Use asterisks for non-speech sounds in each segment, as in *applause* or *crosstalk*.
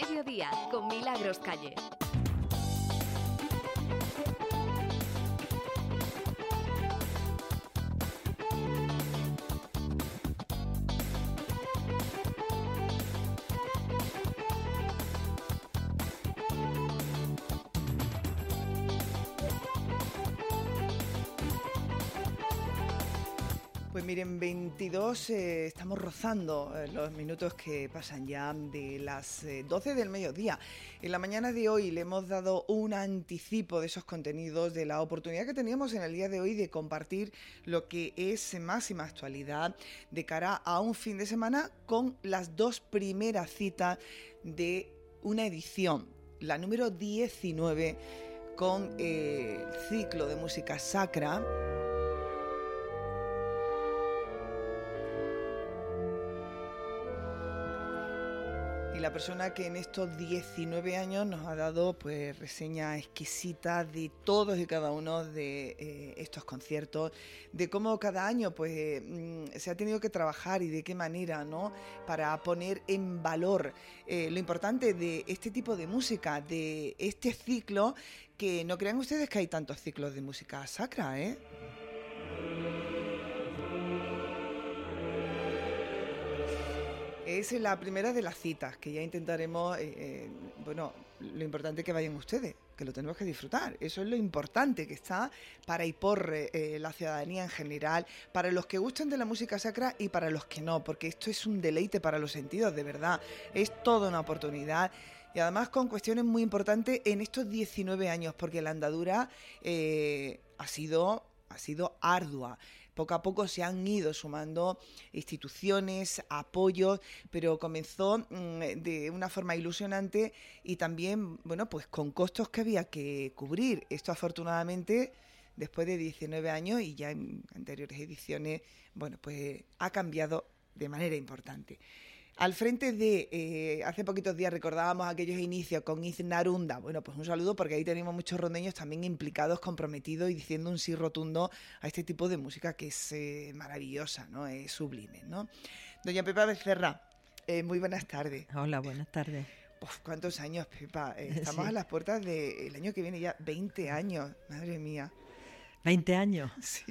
mediodía con Milagros Calle. Pues miren, 22, eh, estamos rozando eh, los minutos que pasan ya de las 12 eh, del mediodía. En la mañana de hoy le hemos dado un anticipo de esos contenidos, de la oportunidad que teníamos en el día de hoy de compartir lo que es máxima actualidad de cara a un fin de semana con las dos primeras citas de una edición, la número 19, con el ciclo de música sacra la persona que en estos 19 años nos ha dado pues reseña exquisita de todos y cada uno de eh, estos conciertos, de cómo cada año pues mm, se ha tenido que trabajar y de qué manera, ¿no? Para poner en valor eh, lo importante de este tipo de música, de este ciclo, que no crean ustedes que hay tantos ciclos de música sacra, ¿eh? Es la primera de las citas que ya intentaremos, eh, eh, bueno, lo importante es que vayan ustedes, que lo tenemos que disfrutar. Eso es lo importante que está para y por eh, la ciudadanía en general, para los que gustan de la música sacra y para los que no, porque esto es un deleite para los sentidos, de verdad. Es toda una oportunidad y además con cuestiones muy importantes en estos 19 años, porque la andadura ha sido ha sido ardua. Poco a poco se han ido sumando instituciones, apoyos, pero comenzó mm, de una forma ilusionante y también, bueno, pues con costos que había que cubrir. Esto afortunadamente después de 19 años y ya en anteriores ediciones, bueno, pues ha cambiado de manera importante. Al frente de, eh, hace poquitos días recordábamos aquellos inicios con Iznarunda. Bueno, pues un saludo porque ahí tenemos muchos rondeños también implicados, comprometidos y diciendo un sí rotundo a este tipo de música que es eh, maravillosa, ¿no? Es sublime, ¿no? Doña Pepa Becerra, eh, muy buenas tardes. Hola, buenas tardes. Uf, ¿Cuántos años, Pepa? *laughs* Estamos a las puertas del año que viene ya, 20 años, madre mía. 20 años. Sí.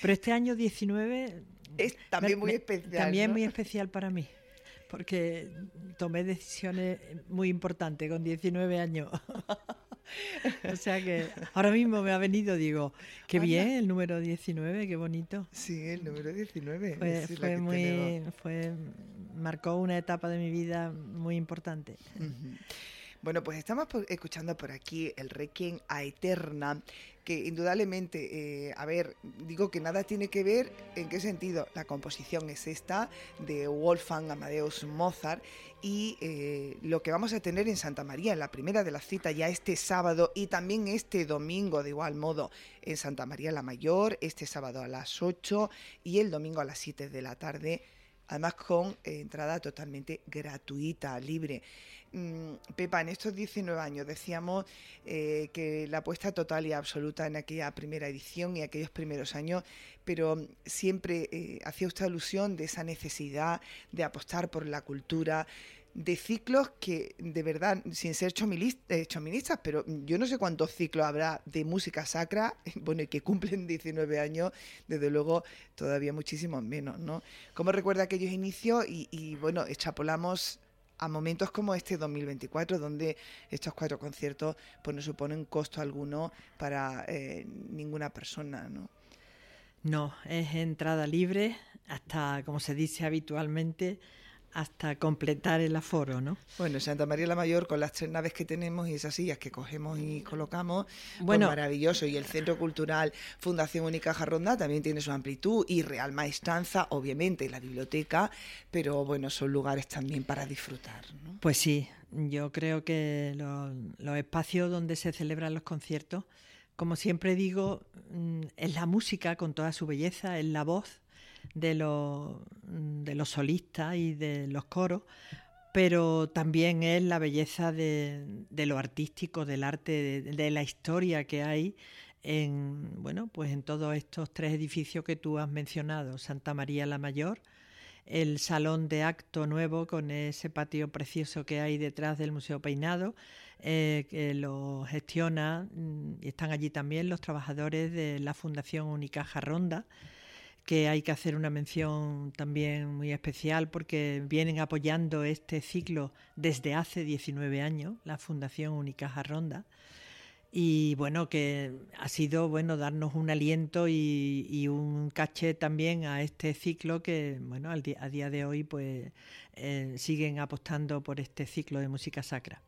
Pero este año 19 es también muy especial. También muy especial para mí porque tomé decisiones muy importantes con 19 años. *laughs* o sea que ahora mismo me ha venido, digo, qué bien el número 19, qué bonito. Sí, el número 19. Fue, muy, fue, marcó una etapa de mi vida muy importante. Bueno, pues estamos escuchando por aquí el Requiem a Eterna, que indudablemente, eh, a ver, digo que nada tiene que ver, ¿en qué sentido? La composición es esta, de Wolfgang Amadeus Mozart, y eh, lo que vamos a tener en Santa María, en la primera de las citas, ya este sábado y también este domingo, de igual modo, en Santa María la Mayor, este sábado a las 8 y el domingo a las 7 de la tarde además con eh, entrada totalmente gratuita, libre. Mm, Pepa, en estos 19 años decíamos eh, que la apuesta total y absoluta en aquella primera edición y aquellos primeros años, pero siempre eh, hacía usted alusión de esa necesidad de apostar por la cultura, de ciclos que de verdad, sin ser eh, choministas, pero yo no sé cuántos ciclos habrá de música sacra, *laughs* bueno, y que cumplen 19 años, desde luego todavía muchísimos menos, ¿no? ¿Cómo recuerda aquellos inicios? Y, bueno, extrapolamos a momentos como este 2024, donde estos cuatro conciertos pues no suponen costo alguno para eh, ninguna persona, ¿no? No, es entrada libre hasta, como se dice habitualmente, hasta completar el aforo, ¿no? Bueno, Santa María la Mayor con las tres naves que tenemos y esas sillas que cogemos y colocamos, pues bueno, maravilloso. Y el Centro Cultural Fundación Única Jarronda también tiene su amplitud y Real Maestranza, obviamente, la biblioteca, pero bueno, son lugares también para disfrutar, ¿no? Pues sí, yo creo que los espacios donde se celebran los conciertos, como siempre digo, mm, es la música con toda su belleza, es la voz de los, de los solistas y de los coros, pero también es la belleza de, lo artístico, del arte, de, la historia que hay en, bueno, pues en todos estos tres edificios que tú has mencionado, Santa María la Mayor, el salón de acto nuevo con ese patio precioso que hay detrás del Museo Peinado, eh, que lo gestiona mm, y están allí también los trabajadores de la Fundación Unicaja Ronda que hay que hacer una mención también muy especial porque vienen apoyando este ciclo desde hace 19 años, la Fundación Unicaja Ronda. Y bueno, que ha sido bueno darnos un aliento y, un caché también a este ciclo que, bueno, al a día de hoy pues eh, siguen apostando por este ciclo de música sacra.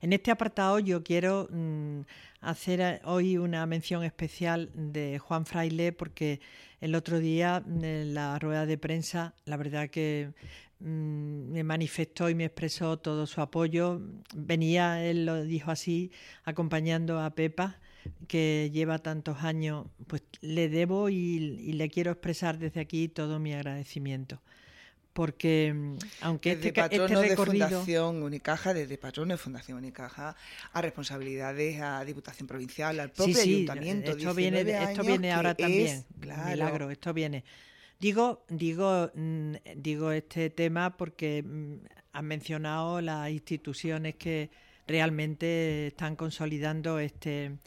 En este apartado yo quiero mm, hacer eh, hoy una mención especial de Juan Fraile porque el otro día en la rueda de prensa, la verdad que mm, me manifestó y me expresó todo su apoyo. Venía, él lo dijo así, acompañando a Pepa que lleva tantos años, pues le debo y le quiero expresar desde aquí todo mi agradecimiento porque mm, aunque desde este, patrono este recorrido... de Fundación Unicaja, desde patrono de Fundación Unicaja, a responsabilidades a Diputación Provincial, al propio ayuntamiento. Esto viene, esto viene ahora también, claro. milagro, esto viene. Digo, digo, mm, digo este tema porque mm, han mencionado las instituciones que realmente están consolidando este,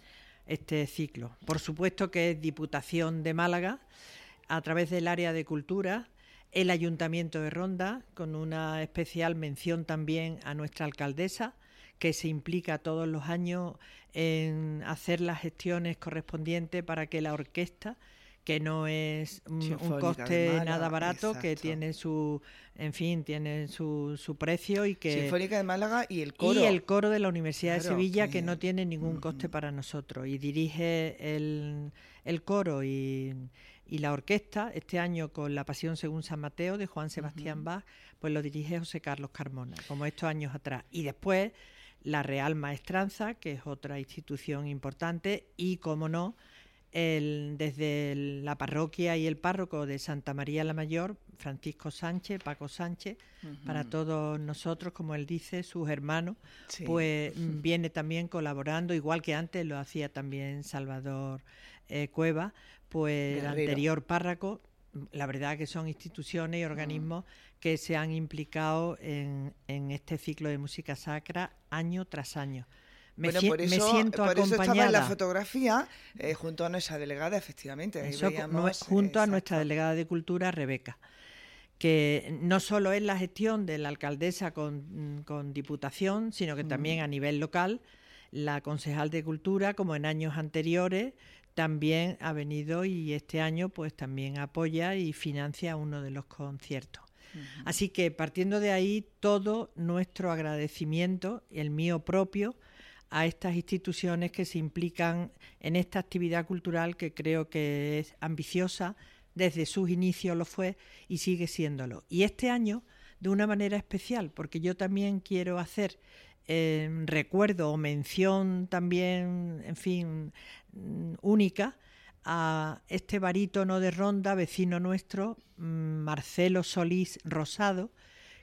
este ciclo. Por supuesto que es Diputación de Málaga, a través del área de cultura, el Ayuntamiento de Ronda, con una especial mención también a nuestra alcaldesa, que se implica todos los años en hacer las gestiones correspondientes para que la orquesta, que no es un, coste nada barato, que tiene su, en fin, tiene su, su, precio y que... Sinfónica de Málaga y el coro. Y el coro de la Universidad de Sevilla, que... no tiene ningún coste para nosotros. Y dirige el, el coro y y la orquesta, este año con La Pasión según San Mateo de Juan Sebastián Bach, pues lo dirige José Carlos Carmona, como estos años atrás. Y después la Real Maestranza, que es otra institución importante, y, como no, el, desde la parroquia y el párroco de Santa María la Mayor, Francisco Sánchez, Paco Sánchez, para todos nosotros, como él dice, sus hermanos, pues viene también colaborando, igual que antes lo hacía también Salvador eh, Cueva, pues el anterior párraco, la verdad que son instituciones y organismos que se han implicado en, este ciclo de música sacra año tras año. Me, bueno, por eso, me siento por eso estaba en la fotografía eh, junto a nuestra delegada, efectivamente. junto a nuestra delegada de Cultura, Rebeca que no solo es la gestión de la alcaldesa con, Diputación, sino que también a nivel local, la concejal de Cultura, como en años anteriores, también ha venido y este año pues también apoya y financia uno de los conciertos. Así que partiendo de ahí, todo nuestro agradecimiento, el mío propio, a estas instituciones que se implican en esta actividad cultural que creo que es ambiciosa, desde sus inicios lo fue y sigue siéndolo. Y este año de una manera especial, porque yo también quiero hacer eh, recuerdo o mención también, en fin, única a este barítono de ronda, vecino nuestro, mm, Marcelo Solís Rosado,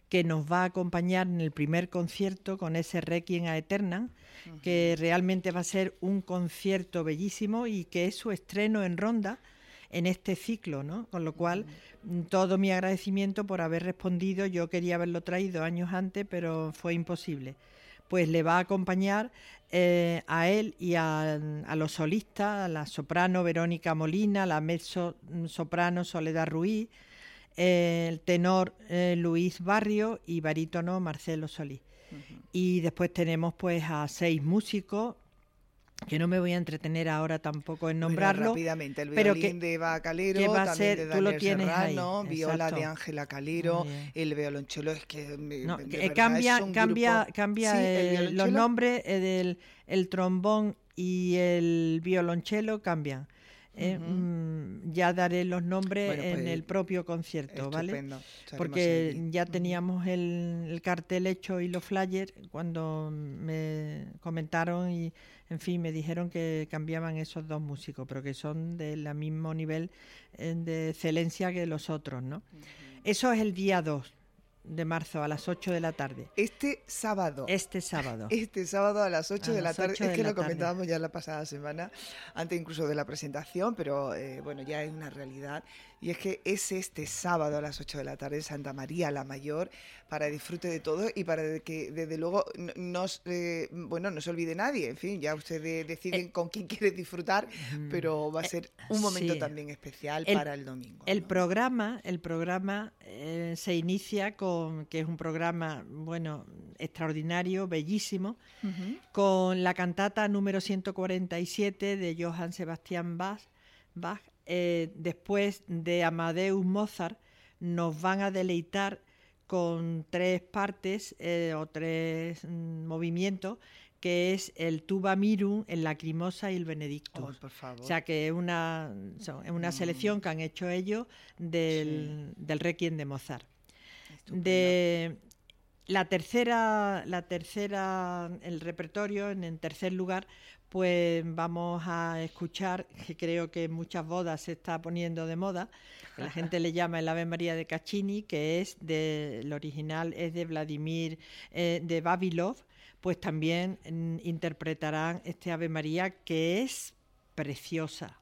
que nos va a acompañar en el primer concierto con ese Requiem a Eterna, que realmente va a ser un concierto bellísimo y que es su estreno en ronda en este ciclo, ¿no? Con lo cual, mm, todo mi agradecimiento por haber respondido. Yo quería haberlo traído años antes, pero fue imposible pues le va a acompañar eh, a él y a, los solistas, a la soprano Verónica Molina, la mezzo soprano Soledad Ruiz, el tenor eh, Luis Barrio y barítono Marcelo Solís. Y después tenemos pues a seis músicos que no me voy a entretener ahora tampoco en nombrarlo. rápidamente, el violín de Eva Calero, también ser, de Daniel Serrano, viola de Ángela Calero, el violonchelo es que, eh, cambia, cambia, cambia los nombres eh, del el trombón y el violonchelo cambian. Eh, mm, ya daré los nombres en pues, el propio concierto, ¿vale? Porque ya teníamos el, el, cartel hecho y los flyers cuando me comentaron y en fin, me dijeron que cambiaban esos dos músicos, pero que son del mismo nivel eh, de excelencia que los otros, ¿no? Eso es el día 2 de marzo a las 8 de la tarde. Este sábado. Este sábado. *laughs* Este sábado a las 8 de la tarde. Es que lo comentábamos ya la pasada semana, antes incluso de la presentación, pero eh, bueno, ya es una realidad. Y es que es este sábado a las 8 de la tarde en Santa María la Mayor para disfrute de todo y para que desde luego no, eh, bueno, no se olvide nadie. En fin, ya ustedes deciden eh, con quién quiere disfrutar, pero va a ser un momento también especial para el domingo. El programa, el programa se inicia con que es un programa bueno extraordinario, bellísimo, con la cantata número 147 de Johann Sebastian Bach, eh, después de Amadeus Mozart, nos van a deleitar con tres partes eh, o tres mm, movimientos, que es el tuba mirum, el lacrimosa y el benedictus. O sea que es una, es una mm. selección que han hecho ellos del, del Requiem de Mozart. De, la tercera, la tercera, el repertorio, en, en tercer lugar, pues vamos a escuchar, que creo que en muchas bodas se está poniendo de moda, la gente le llama el Ave María de Caccini, que es de, el original es de Vladimir eh, de Babilov, pues también mm, interpretarán este Ave María que es preciosa.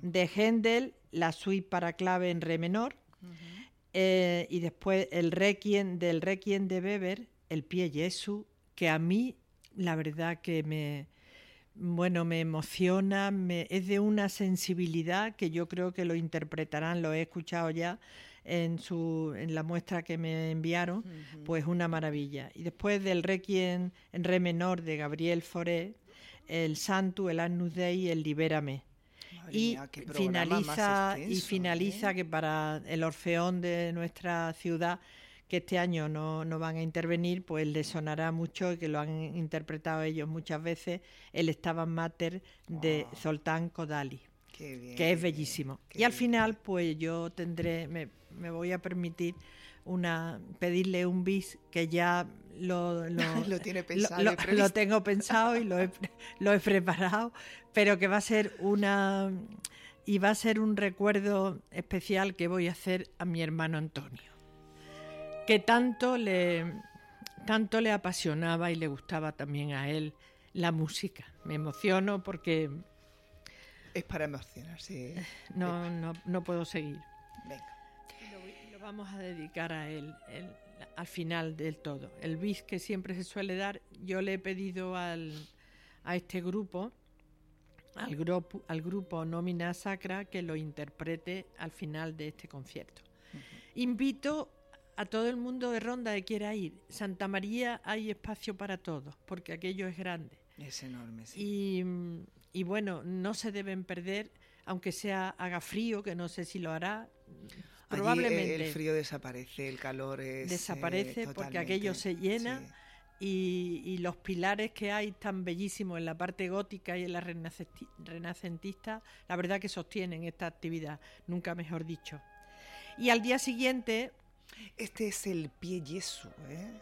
De Händel, la suite para clave en re menor, eh, y después el Requiem del Requiem de Weber, el Pie Jesu, que a mí la verdad que me, bueno, me emociona, me, es de una sensibilidad que yo creo que lo interpretarán, lo he escuchado ya en, su, en la muestra que me enviaron, pues una maravilla. Y después del Requiem en re menor de Gabriel Fauré, el Santo, el Agnus Dei, el Libérame. y finaliza, y ¿eh? finaliza que para el Orfeón de nuestra ciudad que este año no, van a intervenir, pues les sonará mucho, que lo han interpretado ellos muchas veces, el Estaban Mater de Zoltán Kodali, que es bellísimo. y al final, pues yo tendré, me, voy a permitir una pedirle un bis que ya lo, lo, *laughs* tiene pensado lo, tengo pensado y lo he, lo he preparado, pero que va a ser una y va a ser un recuerdo especial que voy a hacer a mi hermano Antonio que tanto le, tanto le apasionaba y le gustaba también a él la música. Me emociono porque... Es para emocionarse. No, no, no puedo seguir. Venga. Lo, vamos a dedicar a él, al final del todo. El bis que siempre se suele dar, yo le he pedido al, a este grupo, al grupo, al grupo Nómina Sacra, que lo interprete al final de este concierto. Invito a todo el mundo de Ronda que quiera ir. Santa María hay espacio para todos, porque aquello es grande. Es enorme, sí. Y, y bueno, no se deben perder, aunque sea haga frío, que no sé si lo hará. Probablemente. el frío desaparece, el calor es. Desaparece eh, porque aquello se llena. Y, y, los pilares que hay tan bellísimos en la parte gótica y en la renacentista, la verdad que sostienen esta actividad, nunca mejor dicho. Y al día siguiente, este es el pie yeso, ¿eh?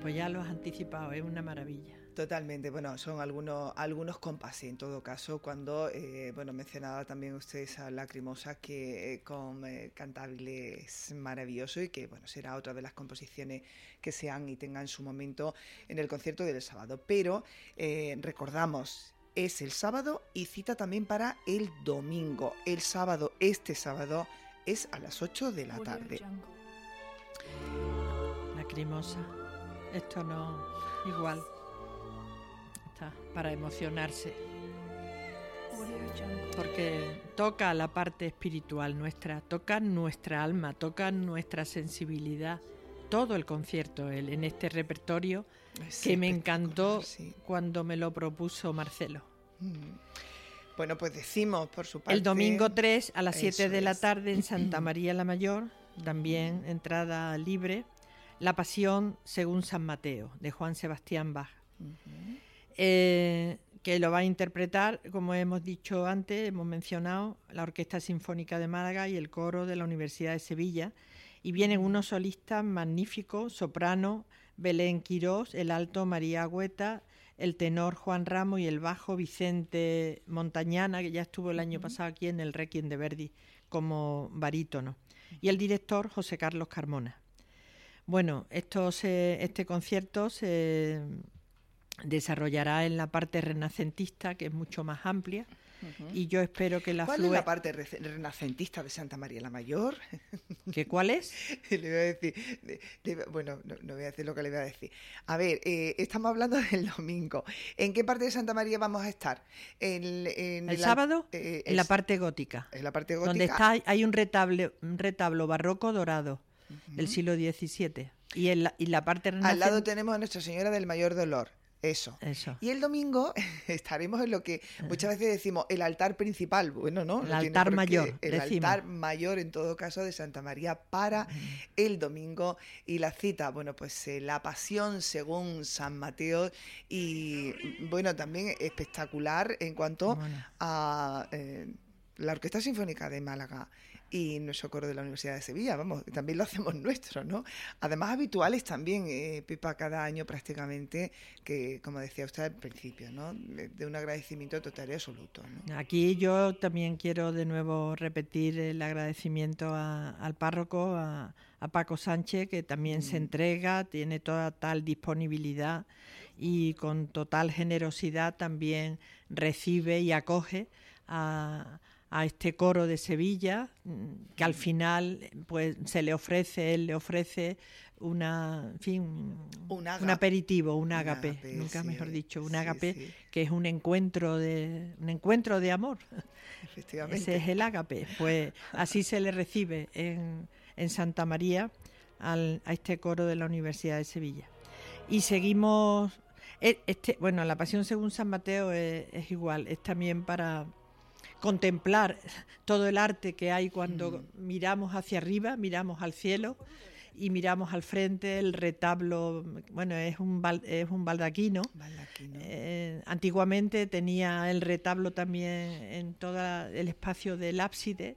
Pues ya lo has anticipado, es una maravilla. Totalmente, bueno, son algunos, algunos compases en todo caso, cuando, eh, bueno, mencionaba también usted esa lacrimosa que eh, con eh, es maravilloso y que, bueno, será otra de las composiciones que sean y tengan su momento en el concierto del sábado. Pero recordamos, es el sábado y cita también para el domingo. El sábado, este sábado, es a las 8 de la tarde. Lacrimosa. Esto no. Igual. Está para emocionarse. Porque toca la parte espiritual nuestra, toca nuestra alma, toca nuestra sensibilidad. Todo el concierto en este repertorio que me encantó cuando me lo propuso Marcelo. Mm. Bueno, pues decimos, por su parte. El domingo 3 a las 7 de la tarde en Santa *clears throat* María la Mayor, también entrada libre, La Pasión según San Mateo, de Juan Sebastián Bach. Eh, que lo va a interpretar, como hemos dicho antes, hemos mencionado, la Orquesta Sinfónica de Málaga y el coro de la Universidad de Sevilla. Y vienen unos solistas magníficos, soprano Belén Quirós, el alto María Agüeta, el tenor Juan Ramos y el bajo Vicente Montañana, que ya estuvo el año pasado aquí en el Requiem de Verdi como barítono, y el director José Carlos Carmona. Bueno, esto este concierto se desarrollará en la parte renacentista, que es mucho más amplia, y yo espero que la ¿Cuál es la parte renacentista de Santa María la Mayor? *laughs* ¿Qué cuál es? *laughs* le voy a decir, bueno, no, voy a decir lo que le voy a decir. A ver, eh, estamos hablando *laughs* del domingo. ¿En qué parte de Santa María vamos a estar? En, el, sábado, eh, en la parte gótica. En la parte gótica. Donde está, hay un retablo, un retablo barroco dorado del siglo XVII. Y, en la, y la parte Al lado tenemos a Nuestra Señora del Mayor Dolor. Eso. Eso. Y el domingo *laughs* estaremos en lo que muchas veces decimos el altar principal. Bueno, ¿no? El altar mayor. El altar mayor, en todo caso, de Santa María para el domingo. Y la cita, bueno, pues eh, la pasión según San Mateo. Y bueno, también espectacular en cuanto a eh, la Orquesta Sinfónica de Málaga y nuestro coro de la Universidad de Sevilla, vamos, también lo hacemos *laughs* nuestro, ¿no? Además habituales también, eh, Pipa, cada año prácticamente, que como decía usted al principio, ¿no? De, un agradecimiento total y absoluto. Aquí yo también quiero de nuevo repetir el agradecimiento al párroco, a, Paco Sánchez, que también se mm. entrega, tiene toda tal disponibilidad y con total generosidad también recibe y acoge a a este coro de Sevilla, mm, que al final pues se le ofrece, él le ofrece una, fin, un, aperitivo, un ágape, nunca mejor dicho, un ágape que es un encuentro de un encuentro de amor. Efectivamente. Ese es el ágape. Pues así se le recibe en, en Santa María al, a este coro de la Universidad de Sevilla. Y seguimos e, este, bueno, la Pasión según San Mateo es igual, es también para contemplar todo el arte que hay cuando mm. miramos hacia arriba, miramos al cielo y miramos al frente el retablo, bueno, es un, es un baldaquino. Eh, antiguamente tenía el retablo también en todo el espacio del ábside,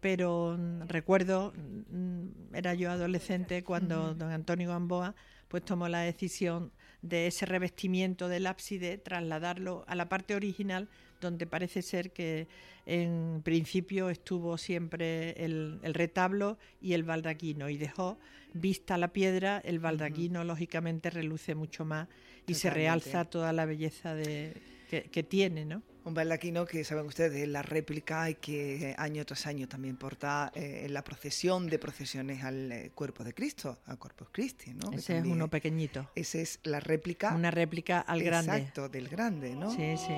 pero mm, recuerdo, mm, era yo adolescente cuando don Antonio Gamboa pues tomó la decisión de ese revestimiento del ábside, trasladarlo a la parte original donde parece ser que en principio estuvo siempre el, retablo y el baldaquino y dejó vista la piedra, el baldaquino lógicamente reluce mucho más y se realza toda la belleza de, que, tiene, ¿no? Un baldaquino que saben ustedes es la réplica y que año tras año también porta eh, en la procesión de procesiones al eh, cuerpo de Cristo, al Corpus Christi, ¿no? Ese es uno pequeñito. Ese es la réplica. Una réplica al grande. Exacto, del grande, ¿no? Sí, sí.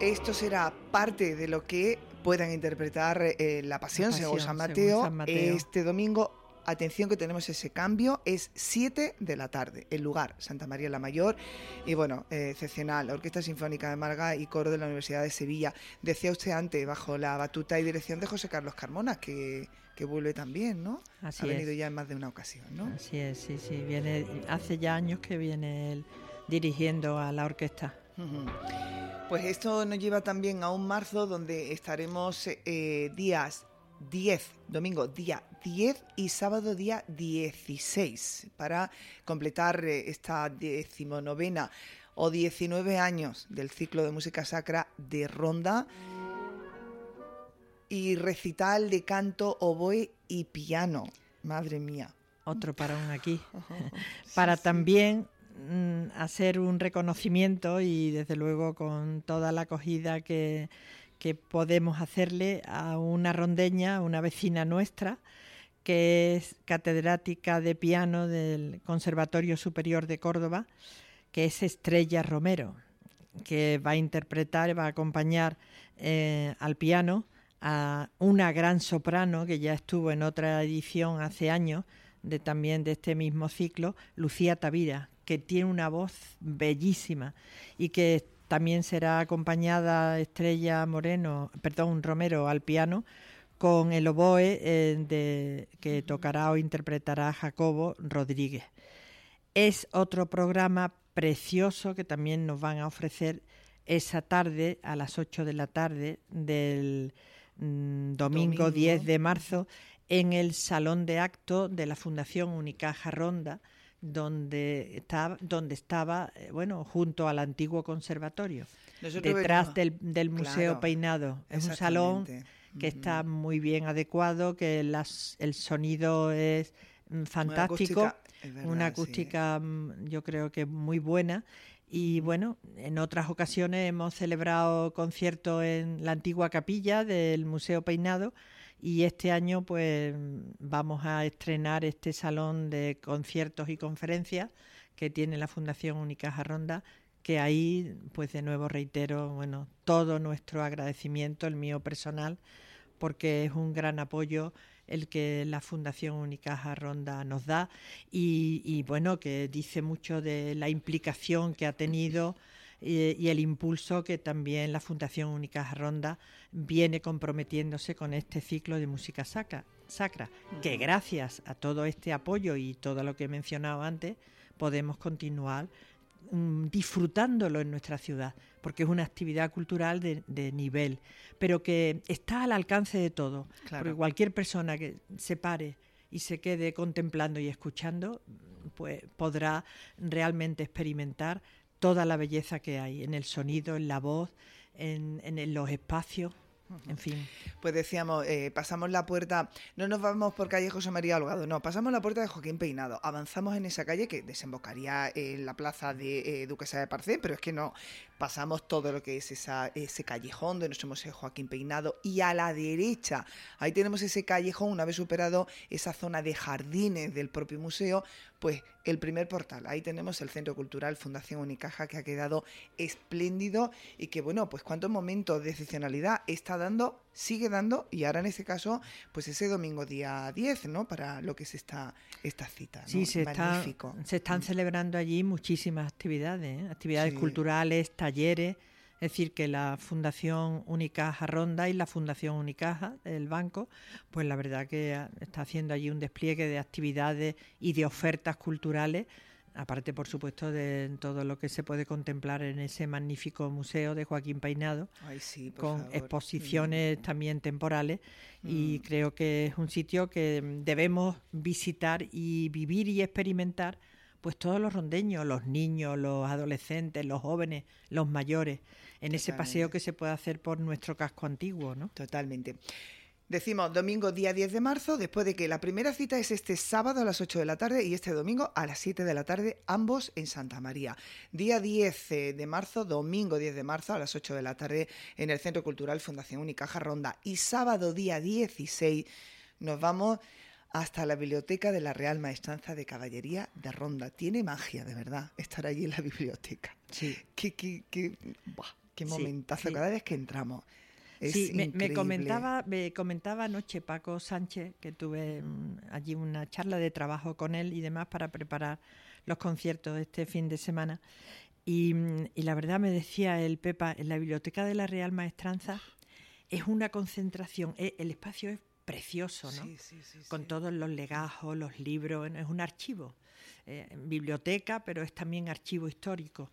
Esto será parte de lo que puedan interpretar eh, la, pasión, según, San Mateo, este domingo. Atención que tenemos ese cambio, es 7 de la tarde, el lugar, Santa María la Mayor, y bueno, eh, excepcional, Orquesta Sinfónica de Marga y Coro de la Universidad de Sevilla. Decía usted antes, bajo la batuta y dirección de José Carlos Carmona, que, que vuelve también, ¿no? Así ha venido ya en más de una ocasión, ¿no? Así es, sí, sí, viene, hace ya años que viene él dirigiendo a la orquesta. Pues esto nos lleva también a un marzo donde estaremos eh, días 10, domingo día 10 y sábado día 16 para completar eh, esta decimonovena o 19 años del ciclo de música sacra de Ronda y recital de canto, oboe y piano. Madre mía. Otro parón aquí. *laughs* para también hacer un reconocimiento y desde luego con toda la acogida que, podemos hacerle a una rondeña, una vecina nuestra, que es catedrática de piano del Conservatorio Superior de Córdoba, que es Estrella Romero, que va a interpretar, va a acompañar eh, al piano a una gran soprano que ya estuvo en otra edición hace años, de también de este mismo ciclo, Lucía Tavira, que tiene una voz bellísima y que también será acompañada Estrella Moreno, perdón, Romero al piano con el oboe eh, de, que tocará o interpretará Jacobo Rodríguez. Es otro programa precioso que también nos van a ofrecer esa tarde, a las 8 de la tarde del mm, domingo, 10 de marzo, en el Salón de Acto de la Fundación Unicaja Ronda, donde estaba, donde estaba eh, bueno, junto al antiguo conservatorio, detrás del, Museo Peinado. Es un salón que está muy bien adecuado, que el sonido es mm, fantástico, una acústica, mm, yo creo que muy buena. Y bueno, en otras ocasiones hemos celebrado conciertos en la antigua capilla del Museo Peinado y este año pues vamos a estrenar este salón de conciertos y conferencias que tiene la Fundación Unicaja Ronda que ahí pues de nuevo reitero bueno todo nuestro agradecimiento el mío personal porque es un gran apoyo el que la Fundación Unicaja Ronda nos da y, bueno que dice mucho de la implicación que ha tenido y, el impulso que también la Fundación Unicaja Ronda viene comprometiéndose con este ciclo de música sacra, sacra que gracias a todo este apoyo y todo lo que he mencionado antes podemos continuar mm, disfrutándolo en nuestra ciudad, porque es una actividad cultural de, nivel, pero que está al alcance de todo. Porque cualquier persona que se pare y se quede contemplando y escuchando, pues podrá realmente experimentar toda la belleza que hay en el sonido, en la voz, en, en los espacios. En fin. Pues decíamos, eh, pasamos la puerta, no nos vamos por calle José María Holgado, no, pasamos la puerta de Joaquín Peinado, avanzamos en esa calle que desembocaría en la plaza de eh, Duquesa de Parcé, pero es que no, pasamos todo lo que es esa, ese callejón de nuestro museo Joaquín Peinado y a la derecha, ahí tenemos ese callejón, una vez superado esa zona de jardines del propio museo, pues el primer portal, ahí tenemos el Centro Cultural Fundación Unicaja que ha quedado espléndido y que bueno, pues cuántos momentos de excepcionalidad está dando, sigue dando y ahora en este caso, pues ese domingo día 10, ¿no? Para lo que es esta, esta cita. Sí, se, se están mm. celebrando allí muchísimas actividades, ¿eh? actividades culturales, talleres. Es decir, que la Fundación Unicaja Ronda y la Fundación Unicaja, el banco, pues la verdad que está haciendo allí un despliegue de actividades y de ofertas culturales, aparte por supuesto de todo lo que se puede contemplar en ese magnífico museo de Joaquín Peinado, con exposiciones mm. también temporales y mm. creo que es un sitio que debemos visitar y vivir y experimentar pues todos los rondeños, los niños, los adolescentes, los jóvenes, los mayores en ese paseo que se puede hacer por nuestro casco antiguo, ¿no? Totalmente. Decimos domingo día 10 de marzo, después de que la primera cita es este sábado a las 8 de la tarde y este domingo a las 7 de la tarde, ambos en Santa María. Día 10 eh, de marzo, domingo 10 de marzo a las 8 de la tarde en el Centro Cultural Fundación Unicaja Ronda. Y sábado día 16 nos vamos hasta la biblioteca de la Real Maestranza de Caballería de Ronda. Tiene magia, de verdad, estar allí en la biblioteca. Sí. Qué, qué, qué, Qué momentazo cada vez que entramos. sí, me, comentaba, me comentaba anoche Paco Sánchez que tuve mm, allí una charla de trabajo con él y demás para preparar los conciertos de este fin de semana. Y, mm, la verdad me decía el Pepa, en la biblioteca de la Real Maestranza es una concentración, e, el espacio es precioso, ¿no? Con todos los legajos, los libros, es un archivo, eh, biblioteca, pero es también archivo histórico.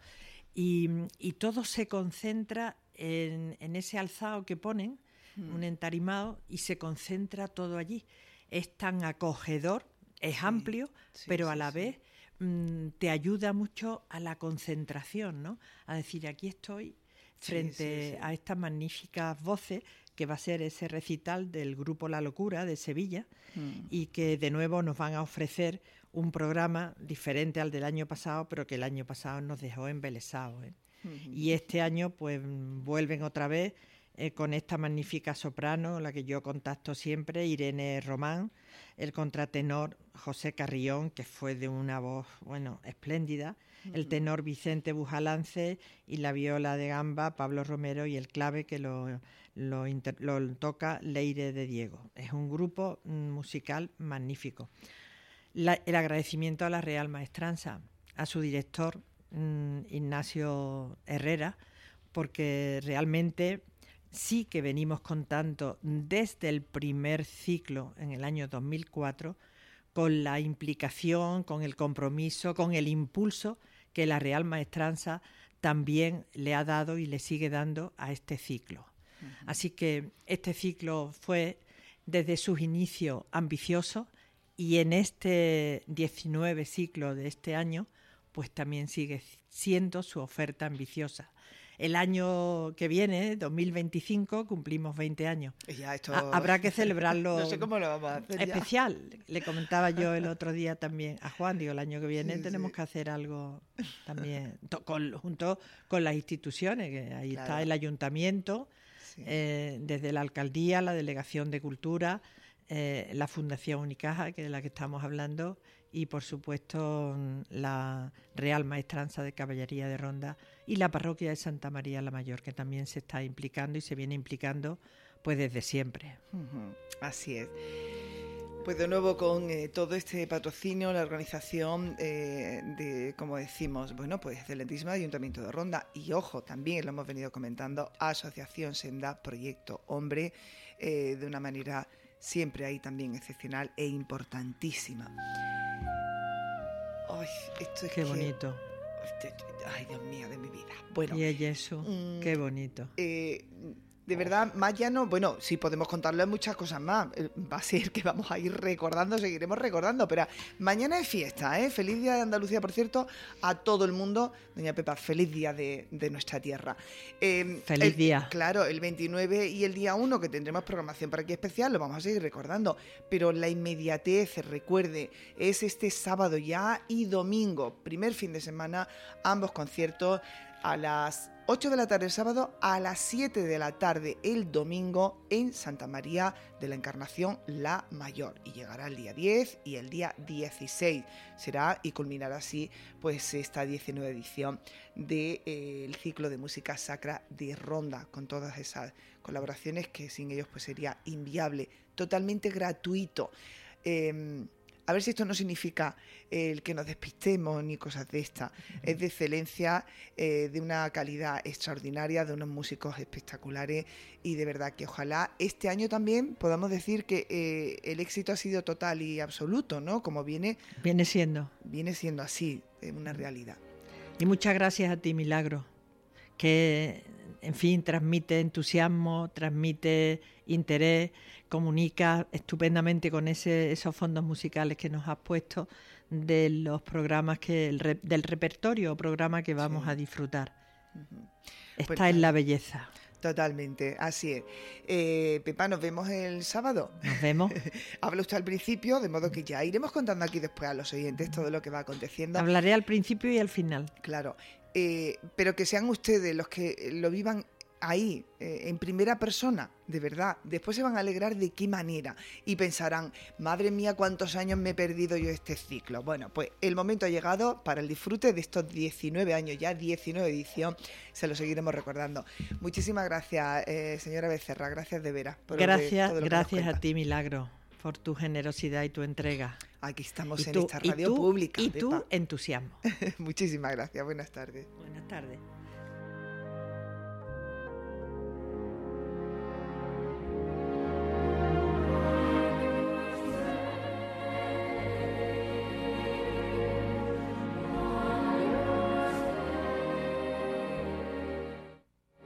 Y, todo se concentra en, ese alzado que ponen, hmm. un entarimado, y se concentra todo allí. Es tan acogedor, es amplio, pero a la vez mm, te ayuda mucho a la concentración, ¿no? A decir, aquí estoy frente a estas magníficas voces que va a ser ese recital del grupo La Locura de Sevilla hmm. y que de nuevo nos van a ofrecer un programa diferente al del año pasado, pero que el año pasado nos dejó embelesados. ¿eh? Y este año pues vuelven otra vez eh, con esta magnífica soprano, la que yo contacto siempre, Irene Román, el contratenor José Carrión, que fue de una voz, bueno, espléndida, el tenor Vicente Bujalance y la viola de gamba Pablo Romero y el clave que lo, lo, lo toca Leire de Diego. Es un grupo mm, musical magnífico el agradecimiento a la Real Maestranza, a su director, mm, Ignacio Herrera, porque realmente sí que venimos contando desde el primer ciclo en el año 2004 con la implicación, con el compromiso, con el impulso que la Real Maestranza también le ha dado y le sigue dando a este ciclo. Así que este ciclo fue desde sus inicios ambicioso, y en este 19 ciclo de este año, pues también sigue siendo su oferta ambiciosa. el año que viene, 2025, cumplimos 20 años. habrá que *laughs* celebrarlo. no sé cómo lo vamos a hacer. Especial. Le comentaba yo el otro día también a Juan, digo, el año que viene tenemos que hacer algo también, *laughs* junto con las instituciones, que ahí está el ayuntamiento, eh, desde la alcaldía, la delegación de cultura. Eh, la Fundación Unicaja, que de la que estamos hablando, y por supuesto la Real Maestranza de Caballería de Ronda y la Parroquia de Santa María la Mayor, que también se está implicando y se viene implicando pues desde siempre. Así es. Pues de nuevo con eh, todo este patrocinio, la organización eh, de, como decimos, bueno, pues excelentísimo Ayuntamiento de Ronda y ojo, también lo hemos venido comentando, Asociación Senda, Proyecto Hombre, de una manera siempre ahí también excepcional e importantísima. Ay, esto es Qué bonito. Ay, Dios mío, de mi vida. Bueno. Y eso, mm, qué bonito. Eh, de verdad, más ya no, bueno, sí podemos contarle muchas cosas más. Eh, va a ser que vamos a ir recordando, seguiremos recordando, pero mañana es fiesta, ¿eh? Feliz día de Andalucía, por cierto, a todo el mundo. Doña Pepa, feliz día de, nuestra tierra. Em, feliz día. Claro, el 29 y el día 1, que tendremos programación para aquí especial, lo vamos a seguir recordando. Pero la inmediatez, recuerde, es este sábado ya y domingo, primer fin de semana, ambos conciertos a las 8 de la tarde el sábado, a las 7 de la tarde el domingo en Santa María de la Encarnación La Mayor. Y llegará el día 10 y el día 16 será y culminará así pues esta 19 edición del de, eh, ciclo de música sacra de Ronda, con todas esas colaboraciones que sin ellos pues sería inviable, totalmente gratuito. Em, a ver si esto no significa el que nos despistemos ni cosas de esta. Es de excelencia, eh, de una calidad extraordinaria, de unos músicos espectaculares y de verdad que ojalá este año también podamos decir que eh, el éxito ha sido total y absoluto, ¿no? Como viene... Viene siendo. Viene siendo así, una realidad. Y muchas gracias a ti, Milagro, que, en fin, transmite entusiasmo, transmite interés comunica estupendamente con ese, esos fondos musicales que nos has puesto de los programas que del repertorio o programa que vamos a disfrutar. Está pues en la belleza. Totalmente, así es. Eh, Pepa, nos vemos el sábado. Nos vemos. *laughs* Habla usted al principio, de modo que ya iremos contando aquí después a los oyentes todo lo que va aconteciendo. Hablaré al principio y al final. Claro, eh, pero que sean ustedes los que lo vivan ahí, eh, en primera persona, de verdad. Después se van a alegrar de qué manera y pensarán, madre mía, cuántos años me he perdido yo este ciclo. Bueno, pues el momento ha llegado para el disfrute de estos 19 años, ya 19 edición, se lo seguiremos recordando. Muchísimas gracias, eh, señora Becerra, gracias de veras. gracias, gracias a ti, Milagro por tu generosidad y tu entrega. Aquí estamos en esta radio pública. Y tu entusiasmo. *laughs* Muchísimas gracias. Buenas tardes. Buenas tardes.